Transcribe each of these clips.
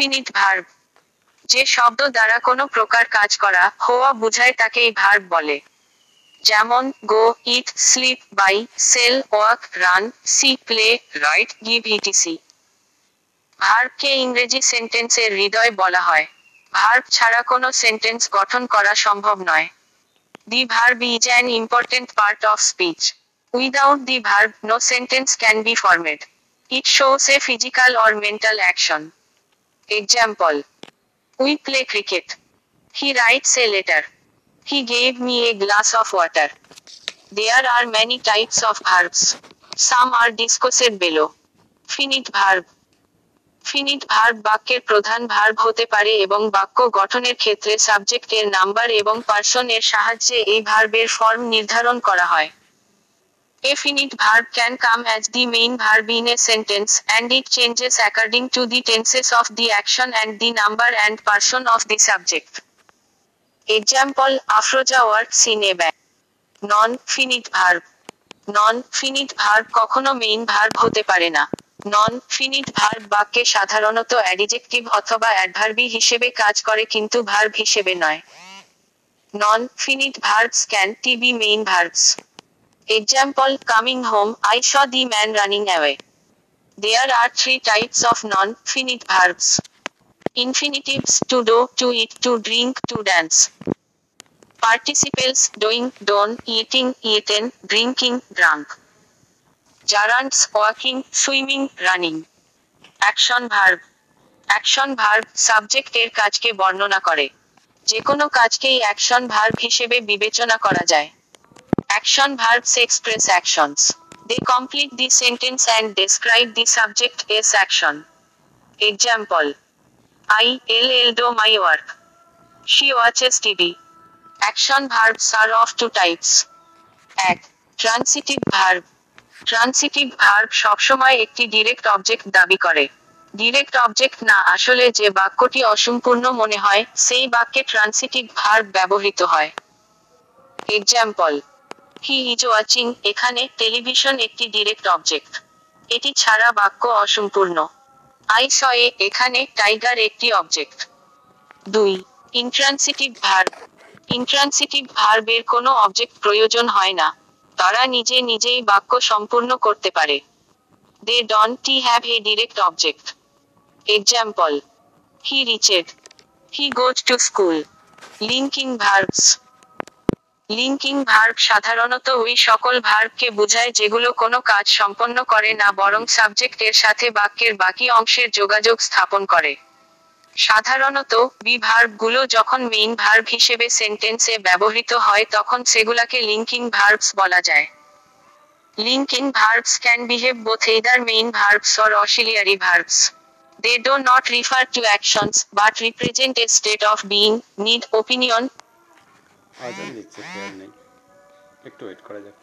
Finite verb যে শব্দ দ্বারা কোনো প্রকার কাজ করা, হওয়া বোঝায় তাকেই ভার্ব বলে। যেমন go eat sleep buy sell walk run see play write give etc ভার্বকে ইংরেজি সেন্টেন্সের হৃদয় বলা হয়। ভার্ব ছাড়া কোনো সেন্টেন্স গঠন করা সম্ভব নয়। The verb is an important part of speech without the verb no sentence can be formed it shows a physical or mental action example we play cricket he writes a letter he gave me a glass of water there are many types of verbs some are discussed below finite verb finite verb বাক্যের প্রধান verb হতে পারে এবং বাক্য গঠনের ক্ষেত্রে সাবজেক্টের number এবং পার্সন এর সাহায্যে এই ভার্বের ফর্ম নির্ধারণ করা হয়। A finite verb can come as the main verb in a sentence and it changes according to the tenses of the action and the number and person of the subject. Example Afroja works in a bank. Non-finite verb. Non-finite verb কখনো main verb হতে পারে না নন finite verb বাক্যে সাধারণত adjective অথবা অ্যাডভার্বি হিসেবে কাজ করে কিন্তু ভার্ব হিসেবে নয় non finite verbs can't be main verbs Example Coming home, I saw the man running away. There are three types of non finite verbs infinitives to do, to eat, to drink, to dance. Participles doing, done, eating, eaten, drinking, drunk. Gerunds walking, swimming, running. Action verb. Action verb সাবজেক্টের কাজকে বর্ণনা করে যে কোনো কাজকেই action verb হিসেবে বিবেচনা করা যায় Action verbs express actions. They complete the sentence and describe the subject as action. Example I LL do my work. She watches TV. Action verbs are of two types. এক transitive verb transitive verb সবসময় একটি direct object দাবি করে direct object না আসলে যে বাক্যটি অসম্পূর্ণ মনে হয় সেই বাক্যে ট্রান্সিটিভ ভার্ব ব্যবহৃত হয় এক্সাম্পল হি ইজ ওয়াচিং, এখানে টেলিভিশন একটি ডিরেক্ট অবজেক্ট। এটি ছাড়া বাক্য অসম্পূর্ণ। আই সয়ে এখানে টাইগার একটি অবজেক্ট। দুই ইন্ট্রান্সিটিভ ভার্ব ইন্ট্রান্সিটিভ ভার্বের কোনো অবজেক্ট প্রয়োজন হয় না। তারা নিজে নিজেই বাক্য সম্পূর্ণ করতে পারে। They don't have a direct object example he reached he goes to school linking verbs linking verb সাধারণত ওই সকল ভার্বকে বোঝায় যেগুলো কোনো কাজ সম্পন্ন করে না বরং সাবজেক্টের সাথে বাক্যের বাকি অংশের যোগাযোগ স্থাপন করে সাধারণত বি ভার্বগুলো যখন মেইন ভার্ব হিসেবে সেন্টেন্সে ব্যবহৃত হয় তখন সেগুলাকে লিঙ্কিং ভার্বস বলা যায় linking verbs can behave both either মেইন ভার্বস or auxiliary verbs. They do not refer to actions but represent a state of being, need, opinion, আজান দিচ্ছে খেয়াল নেই। একটু ওয়েট করা যাক।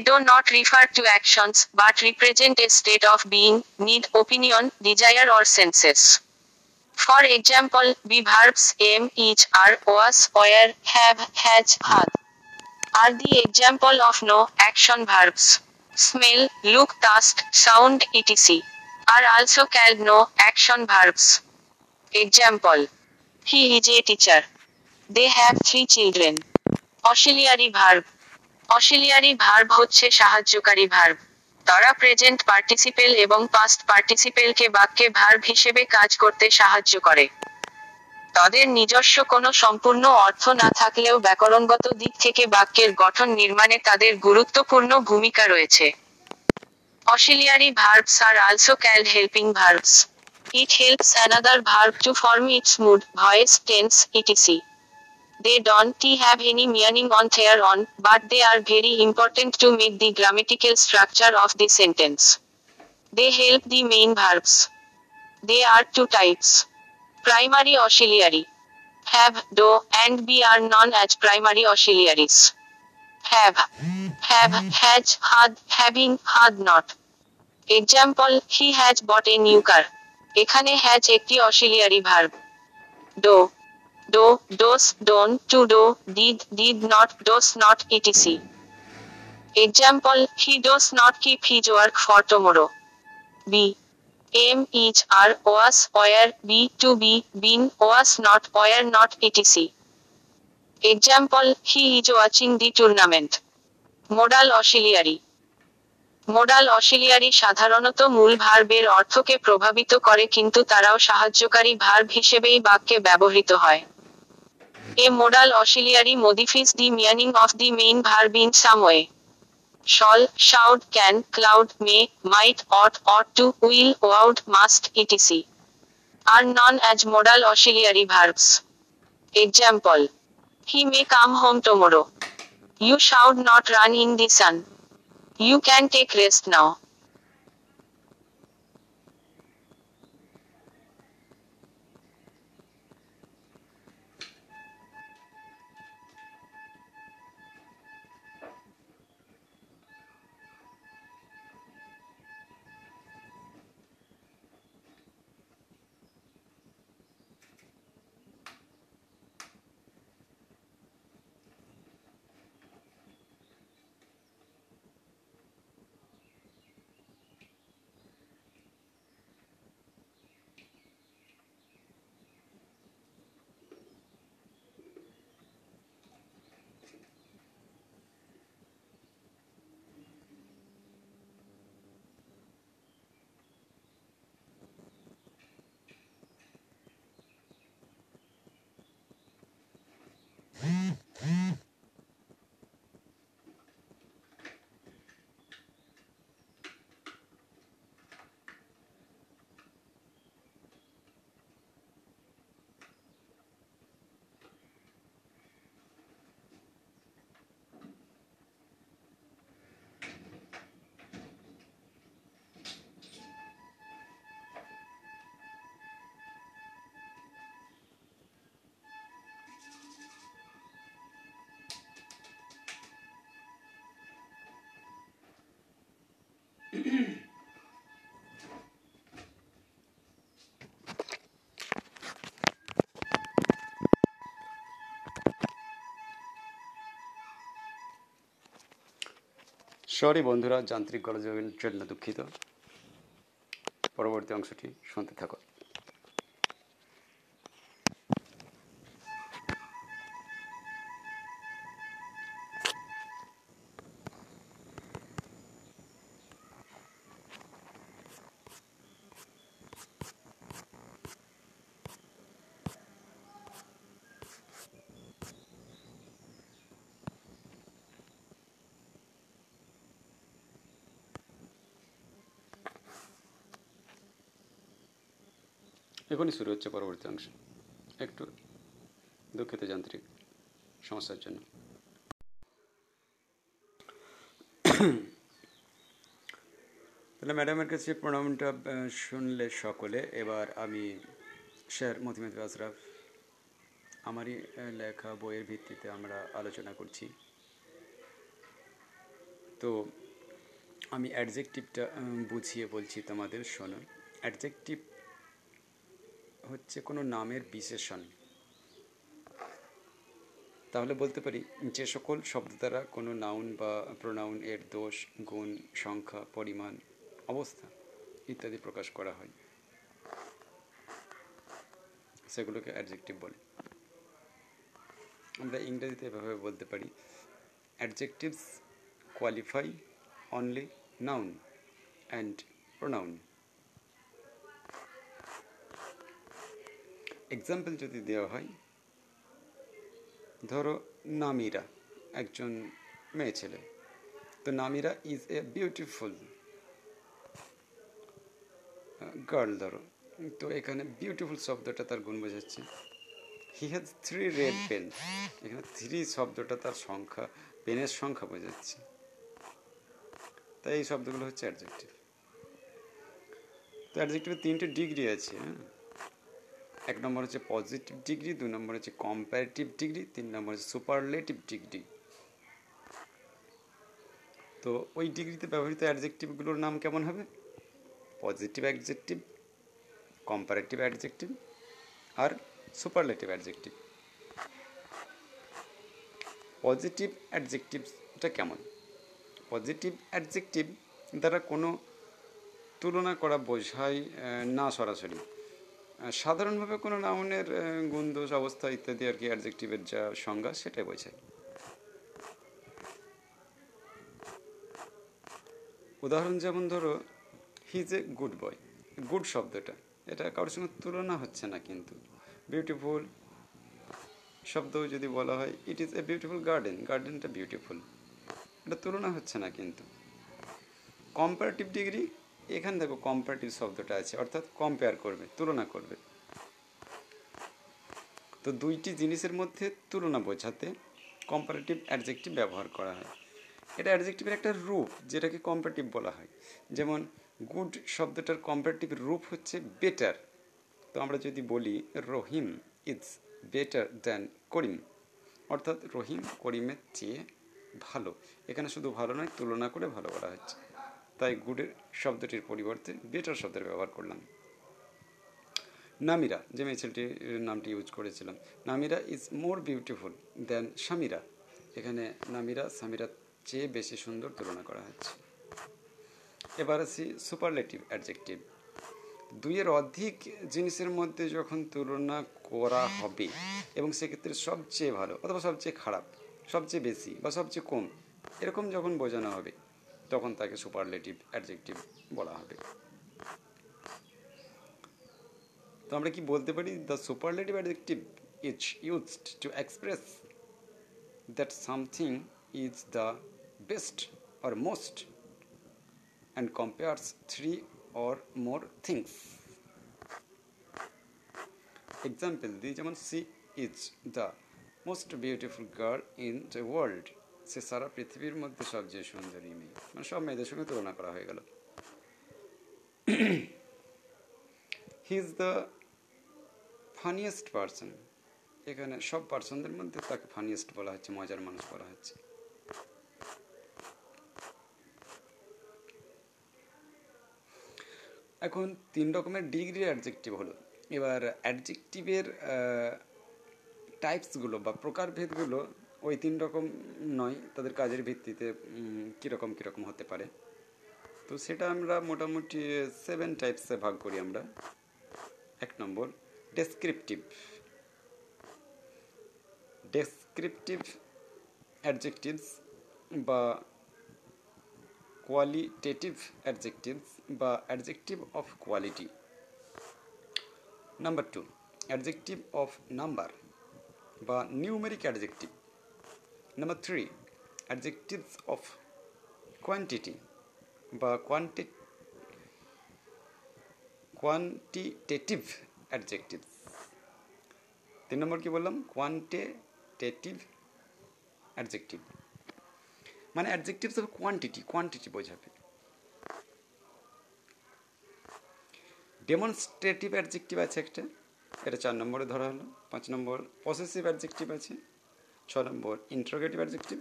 They do not refer to actions, but represent a state of being, need, opinion, desire or senses. For example, be verbs am, is, are, was, were, have, has, had are the example of no action verbs. Smell, look, taste, sound, etc. are also called no action verbs. Example He is a teacher. They have three children. Auxiliary verb auxiliary verb হচ্ছে সাহায্যকারী verb. তারা present participle এবং past পার্টিসিপেলকে বাক্যে verb হিসেবে কাজ করতে সাহায্য করে। তাদের নিজস্ব কোনো সম্পূর্ণ অর্থ না থাকলেও ব্যাকরণগত দিক থেকে বাক্যের গঠন নির্মাণে তাদের গুরুত্বপূর্ণ ভূমিকা রয়েছে। Auxiliary verbs are also called helping verbs. It helps another verb to form its mood, voice, tense, etc. They don't have any meaning on their own, but they are very important to make the grammatical structure of the sentence. They help the main verbs. They are two types. Primary auxiliary. Have, do, and be are known as primary auxiliaries. Have, have, has, had, having, had not. Example he has bought a new car এখানে has একটি auxiliary verb do do does done to do did did not does not etc example he does not keep his work for tomorrow be am is are was were be to be been was not were not etc example he is watching the tournament modal auxiliary modal auxiliary সাধারণত মূল ভার্বের অর্থকে প্রভাবিত করে, কিন্তু তারাও সাহায্যকারী verb হিসেবেই বাক্যে ব্যবহৃত হয়। A modal auxiliary modifies the meaning of the main verb in some way. Shall, should, can, cloud, may, might, ought, ought to, will, would, must, etc. Are known as modal auxiliary verbs. Example. He may come home tomorrow. You should not run in the sun. You can take rest now. Sorry বন্ধুরা যান্ত্রিক গলযোগের জন্য দুঃখিত। পরবর্তী অংশটি শুনতে থাকো এখনই শুরু হচ্ছে পরবর্তী অংশ। একটু দুঃখিত যান্ত্রিক সমস্যার জন্য। তাহলে ম্যাডামের কাছে প্রণামটা শুনলে সকলে, এবার আমি স্যার মতিমেদ আশরাফ আমারই লেখা বইয়ের ভিত্তিতে আমরা আলোচনা করছি। তো আমি অ্যাডজেক্টিভটা বুঝিয়ে বলছি তোমাদের, শোনো। অ্যাডজেক্টিভ হচ্ছে কোনো নামের বিশেষণ। তাহলে বলতে পারি, যে সকল শব্দ দ্বারা কোনো নাউন বা প্রোনাউন এর দোষ, গুণ, সংখ্যা, পরিমাণ, অবস্থা ইত্যাদি প্রকাশ করা হয়। সেগুলোকে অ্যাডজেক্টিভ বলে। আমরা ইংরেজিতে এভাবে বলতে পারি adjectives qualify only noun and pronoun example যদি দেওয়া হয়, ধরো নামিরা, একজন মেয়ে ছেলে। তো Namira is a beautiful girl ধরো। তো এখানে বিউটিফুল শব্দটা তার গুণ বোঝাচ্ছে। He has three red pen এখানে থ্রি শব্দটা তার সংখ্যা পেনের সংখ্যা বোঝাচ্ছে। তাই এই শব্দগুলো হচ্ছে অ্যাডজেক্টিভ তো অ্যাডজেক্টিভের তিনটে ডিগ্রি আছে হ্যাঁ? এক নম্বর হচ্ছে পজিটিভ ডিগ্রি দুই নম্বর হচ্ছে কম্পারেটিভ ডিগ্রি তিন নম্বর হচ্ছে সুপারলেটিভ ডিগ্রি তো ওই ডিগ্রিতে ব্যবহৃত অ্যাডজেক্টিভগুলোর নাম কেমন হবে? পজিটিভ অ্যাডজেক্টিভ কম্পারেটিভ অ্যাডজেক্টিভ আর সুপারলেটিভ অ্যাডজেক্টিভ পজিটিভ অ্যাডজেক্টিভটা কেমন? পজিটিভ অ্যাডজেক্টিভ দ্বারা কোনো তুলনা করা বোঝায় না সরাসরি। সাধারণভাবে কোনো নাউনের গুণদোষ, অবস্থা ইত্যাদি আর কি অ্যাডজেক্টিভের যা সংজ্ঞা, সেটাই বোঝায় উদাহরণ যেমন ধরো he is a good boy good শব্দটা। এটা কারোর সঙ্গে তুলনা হচ্ছে না কিন্তু। বিউটিফুল শব্দ যদি বলা হয় it is a beautiful garden গার্ডেনটা beautiful এটা তুলনা হচ্ছে না কিন্তু। কম্পারেটিভ ডিগ্রি এখানে দেখো কম্পারেটিভ শব্দটা আছে, অর্থাৎ কম্পেয়ার করবে, তুলনা করবে। তো দুইটি জিনিসের মধ্যে তুলনা বোঝাতে কম্পারেটিভ অ্যাডজেক্টিভ ব্যবহার করা হয়। এটা অ্যাডজেক্টিভের একটা রূপ, যেটাকে কম্পারেটিভ বলা হয়। যেমন গুড শব্দটার কম্পারেটিভ রূপ হচ্ছে বেটার তো আমরা যদি বলি, Rahim is better than Karim. অর্থাৎ রহিম করিমের চেয়ে ভালো। এখানে শুধু ভালো নয়, তুলনা করে ভালো করা হচ্ছে। তাই গুডের শব্দটির পরিবর্তে বেটার শব্দের ব্যবহার করলাম। নামিরা, যে মেয়ে ছেলেটির নামটি ইউজ করেছিলাম। Namira is more beautiful then Samira. এখানে নামিরা, সামিরার চেয়ে বেশি সুন্দর তুলনা করা হচ্ছে। এবার আসি সুপারলেটিভ অ্যাডজেক্টিভ দুইয়ের অধিক জিনিসের মধ্যে যখন তুলনা করা হবে, এবং সেক্ষেত্রে সবচেয়ে ভালো অথবা সবচেয়ে খারাপ, সবচেয়ে বেশি বা সবচেয়ে কম, এরকম যখন বোঝানো হবে তখন তাকে সুপারলেটিভ অ্যাডজেক্টিভ বলা হবে। তো আমরা কি বলতে পারি? The superlative adjective is used to express that something is the best or most and compares three or more things example দিই যেমন she is the most beautiful girl in the world সে সারা পৃথিবীর মধ্যে সবচেয়ে সুন্দরী মেয়ে। মানে সব মেয়েদের সঙ্গে তুলনা করা হয়ে গেল। He is the funniest person এখানে সব পার্সনদের মধ্যে তাকে ফানিয়েস্ট বলা হচ্ছে, মজার মানুষ বলা হচ্ছে। এখন তিন রকমের ডিগ্রির অ্যাডজেক্টিভ হলো। এবার অ্যাডজেক্টিভের টাইপসগুলো বা প্রকারভেদগুলো ওই তিন রকম নয়, তাদের কাজের ভিত্তিতে কীরকম কীরকম হতে পারে। তো সেটা আমরা মোটামুটি সেভেন টাইপসে ভাগ করি আমরা। এক নম্বর ডেসক্রিপটিভ ডেসক্রিপটিভ অ্যাডজেক্টিভস বা কোয়ালিটেটিভ অ্যাডজেক্টিভস বা adjective of quality number two adjective of number বা numeric adjective number three adjectives of quantity বা কোয়ান্টি কোয়ান্টিটেটিভ অ্যাডজেক্টিভ তিন নম্বর কি বললাম? কোয়ান্টিটেটিভ অ্যাডজেক্টিভ মানে অ্যাডজেক্টিভস অফ কোয়ান্টিটি কোয়ান্টিটি বোঝাবে। ডেমনস্ট্রেটিভ অ্যাডজেক্টিভ আছে একটা, এটা চার নম্বরে ধরা হলো, পাঁচ নম্বর পসেসিভ অ্যাডজেক্টিভ আছে ছ নম্বর ইন্ট্রোগেটিভ অ্যাডজেক্টিভ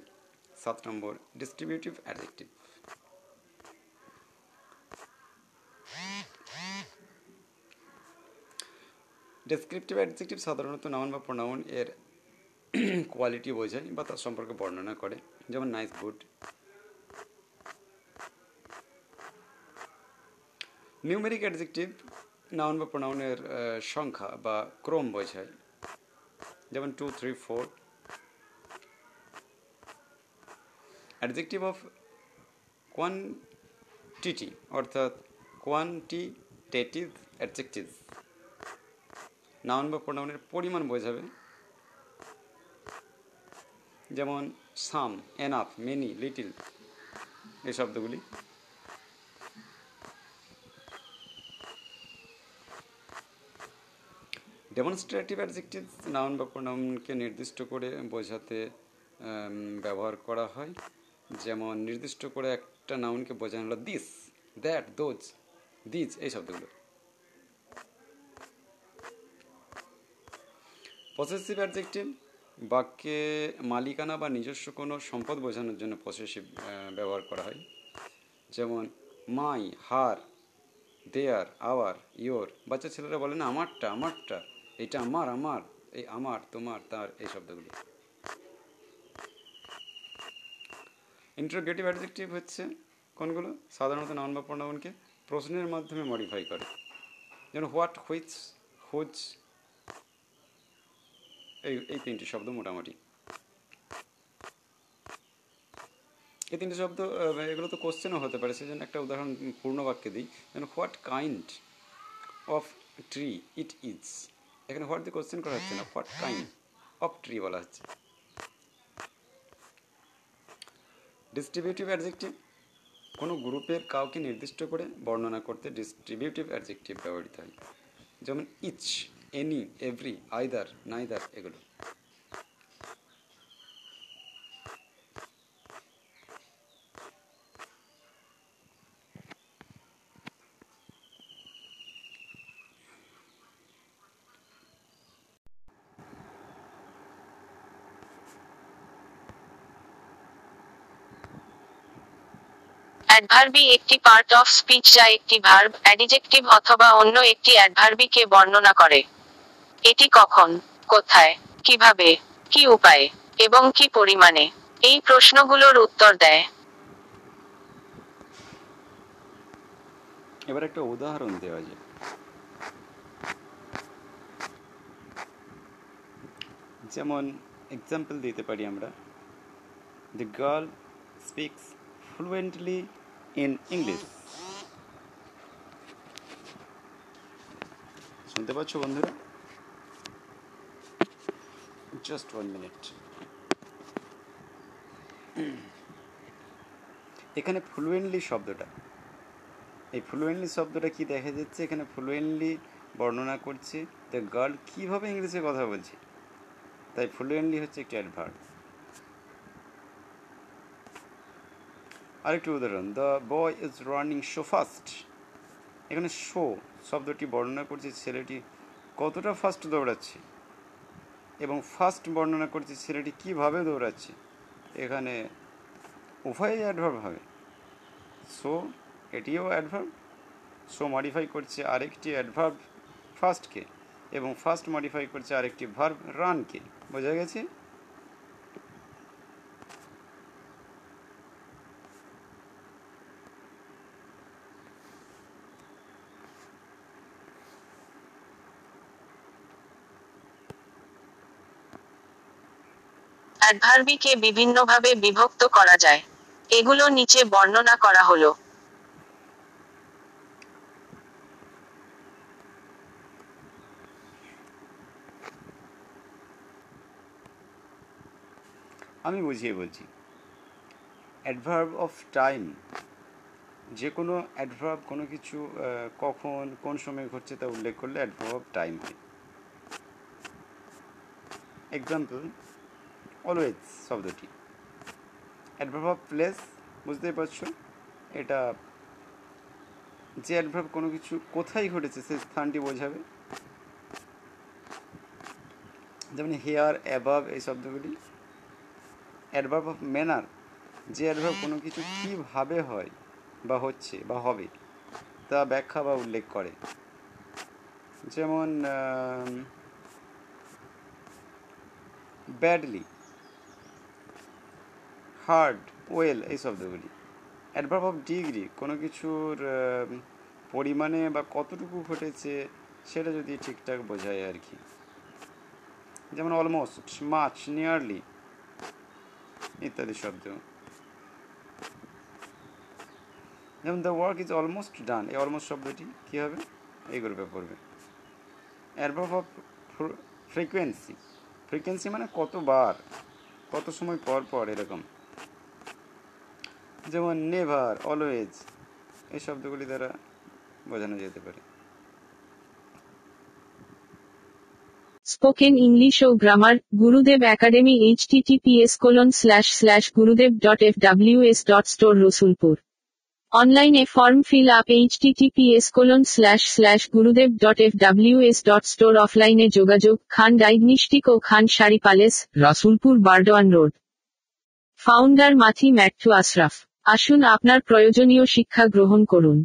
সাত নম্বর ডিস্ট্রিবিউটিভ অ্যাডজেক্টিভ ডেসক্রিপটিভ অ্যাডজেক্টিভ সাধারণত নাউন বা প্রোনাউন এর কোয়ালিটি বোঝায় বা তার সম্পর্কে বর্ণনা করে। যেমন nice good numeric adjective noun বা প্রোনাউনের সংখ্যা বা ক্রম বোঝায়। যেমন two three four adjective of quantity অর্থাৎ কোয়ান্টিটেটিভ অ্যাডজেক্টিভ নাউন বা প্রোনাউনের পরিমাণ বোঝাবে। যেমন সাম এনাফ মেনি লিটিল এই শব্দগুলি। ডেমনস্ট্রেটিভ অ্যাডজেক্টিভ নাউন বা প্রোনাউনকে নির্দিষ্ট করে বোঝাতে ব্যবহার করা হয়। যেমন নির্দিষ্ট করে একটা নাউনকে বোঝানো হলো দিস দ্যাট দোজ দিজ এই শব্দগুলো। পসেসিভ অ্যাডজেক্টিভ বাক্যে মালিকানা বা নিজস্ব কোনো সম্পদ বোঝানোর জন্য পসেসিভ ব্যবহার করা হয়। যেমন মাই হার দেয়ার আওয়ার ইয়োর বাচ্চা ছেলেরা বলে না, আমারটা আমারটা, এটা আমার আমার, এই আমার, তোমার, তার, এই শব্দগুলি। ইন্টারোগেটিভ অ্যাডজেক্টিভ হচ্ছে কোনগুলো? সাধারণত নাউন বা প্রোনাউনকে প্রশ্নের মাধ্যমে মডিফাই করে। যেমন হোয়াট হুইচ হুজ এই এই তিনটি শব্দ মোটামুটি। এই তিনটি শব্দ এগুলো তো কোশ্চেনও হতে পারে, সেজন্য একটা উদাহরণ পূর্ণ বাক্যে দিই। যেন what kind of tree it is এখানে হোয়াট দিয়ে কোশ্চেন করা হচ্ছে না হোয়াট কাইন্ড অফ ট্রি বলা হচ্ছে। ডিস্ট্রিবিউটিভ অ্যাডজেক্টিভ কোনো গ্রুপের কাউকে নির্দিষ্ট করে বর্ণনা করতে ডিস্ট্রিবিউটিভ অ্যাডজেক্টিভ ব্যবহৃত হয়। যেমন each any every either neither এগুলো। অ্যাডভার্বি একটি পার্ট অফ স্পিচ যা একটি ভার্ব অ্যাডিজেক্টিভ অথবা অন্য একটি অ্যাডভার্বিকে বর্ণনা করে। এটি কখন, কোথায়, কীভাবে, কি উপায়ে, এবং কি পরিমাণে? এই প্রশ্নগুলোর উত্তর দেয়। এবার একটা উদাহরণ দেওয়া যায় যেমন এক্সাম্পল দিতে পারি আমরা। The girl speaks fluently in English শুনতে পাচ্ছ বন্ধুরা? জাস্ট ওয়ান মিনিট এখানে ফ্লুয়েন্টলি শব্দটা। এই ফ্লুয়েন্টলি শব্দটা কি দেখা যাচ্ছে? এখানে ফ্লুয়েন্টলি বর্ণনা করছে। দ্য গার্ল কীভাবে ইংলিশে কথা বলছে? তাই ফ্লুয়েন্টলি হচ্ছে একটি অ্যাডভার্ব আরেকটি উদাহরণ the boy is running so fast এখানে শো শব্দটি বর্ণনা করছে ছেলেটি কতটা ফাস্ট দৌড়াচ্ছে এবং ফাস্ট বর্ণনা করছে ছেলেটি কীভাবে দৌড়াচ্ছে। এখানে উভয়ই অ্যাডভার্ব হবে। সো এটিও অ্যাডভার্ব সো মডিফাই করছে আরেকটি অ্যাডভার্ব ফার্স্টকে এবং ফার্স্ট মডিফাই করছে আরেকটি ভার্ব রানকে বোঝা গেছে? অ্যাডভার্বিকে বিভিন্নভাবে বিভক্ত করা যায়। এগুলো নিচে বর্ণনা করা হলো। আমি বুঝিয়ে বলছি। অ্যাডভার্ব অফ টাইম যে কোনো অ্যাডভার্ব কোনো কিছু কখন, কোন সময় ঘটছে তা উল্লেখ করলে অ্যাডভার্ব অফ টাইম হয়। এক্সাম্পল অলওয়েজ শব্দটি অ্যাডভার্ব অফ প্লেস বুঝতেই পারছ? এটা যে অ্যাডভার্ব কোনো কিছু কোথায় ঘটেছে, সেই স্থানটি বোঝাবে। যেমন হেয়ার অ্যাবাভ এই শব্দগুলি। অ্যাডভার্ব অফ ম্যানার যে অ্যাডভার্ব কোনো কিছু কীভাবে হয়, বা হচ্ছে, বা হবে, তা ব্যাখ্যা বা উল্লেখ করে। যেমন ব্যাডলি হার্ড ওয়েল এই শব্দগুলি। অ্যাডভার্ব অফ ডিগ্রি কোনো কিছুর পরিমাণে বা কতটুকু ঘটেছে, সেটা যদি ঠিকঠাক বোঝায় আর কি। যেমন অলমোস্ট মাছ নিয়ারলি ইত্যাদি শব্দ। যেমন the work is almost done এই অলমোস্ট শব্দটি কী হবে? এই গ্রুপে পড়বে। অ্যাডভার্ব অফ ফ্রিকোয়েন্সি ফ্রিকোয়েন্সি মানে কতবার, কত সময় পর পর এরকম। যেমন নেভার, অলওয়েজ, এই শব্দগুলি দ্বারা বোঝানো যেতে পারে। স্পোকেন ইংলিশ ও grammar, Gurudev academy H TTPS colon slash slash Gurudev dot F W S dot store Rasulpur. অনলাইনে form fill up H TTPS colon slash slash Gurudev dot F W S dot store অফলাইনে যোগাযোগ, Khan diagnostic ও Khan sari palace Rasulpur, Burdwan road. Founder মাথি ম্যাট্টু আশরাফ। আসুন আপনার প্রয়োজনীয় শিক্ষা গ্রহণ করুন।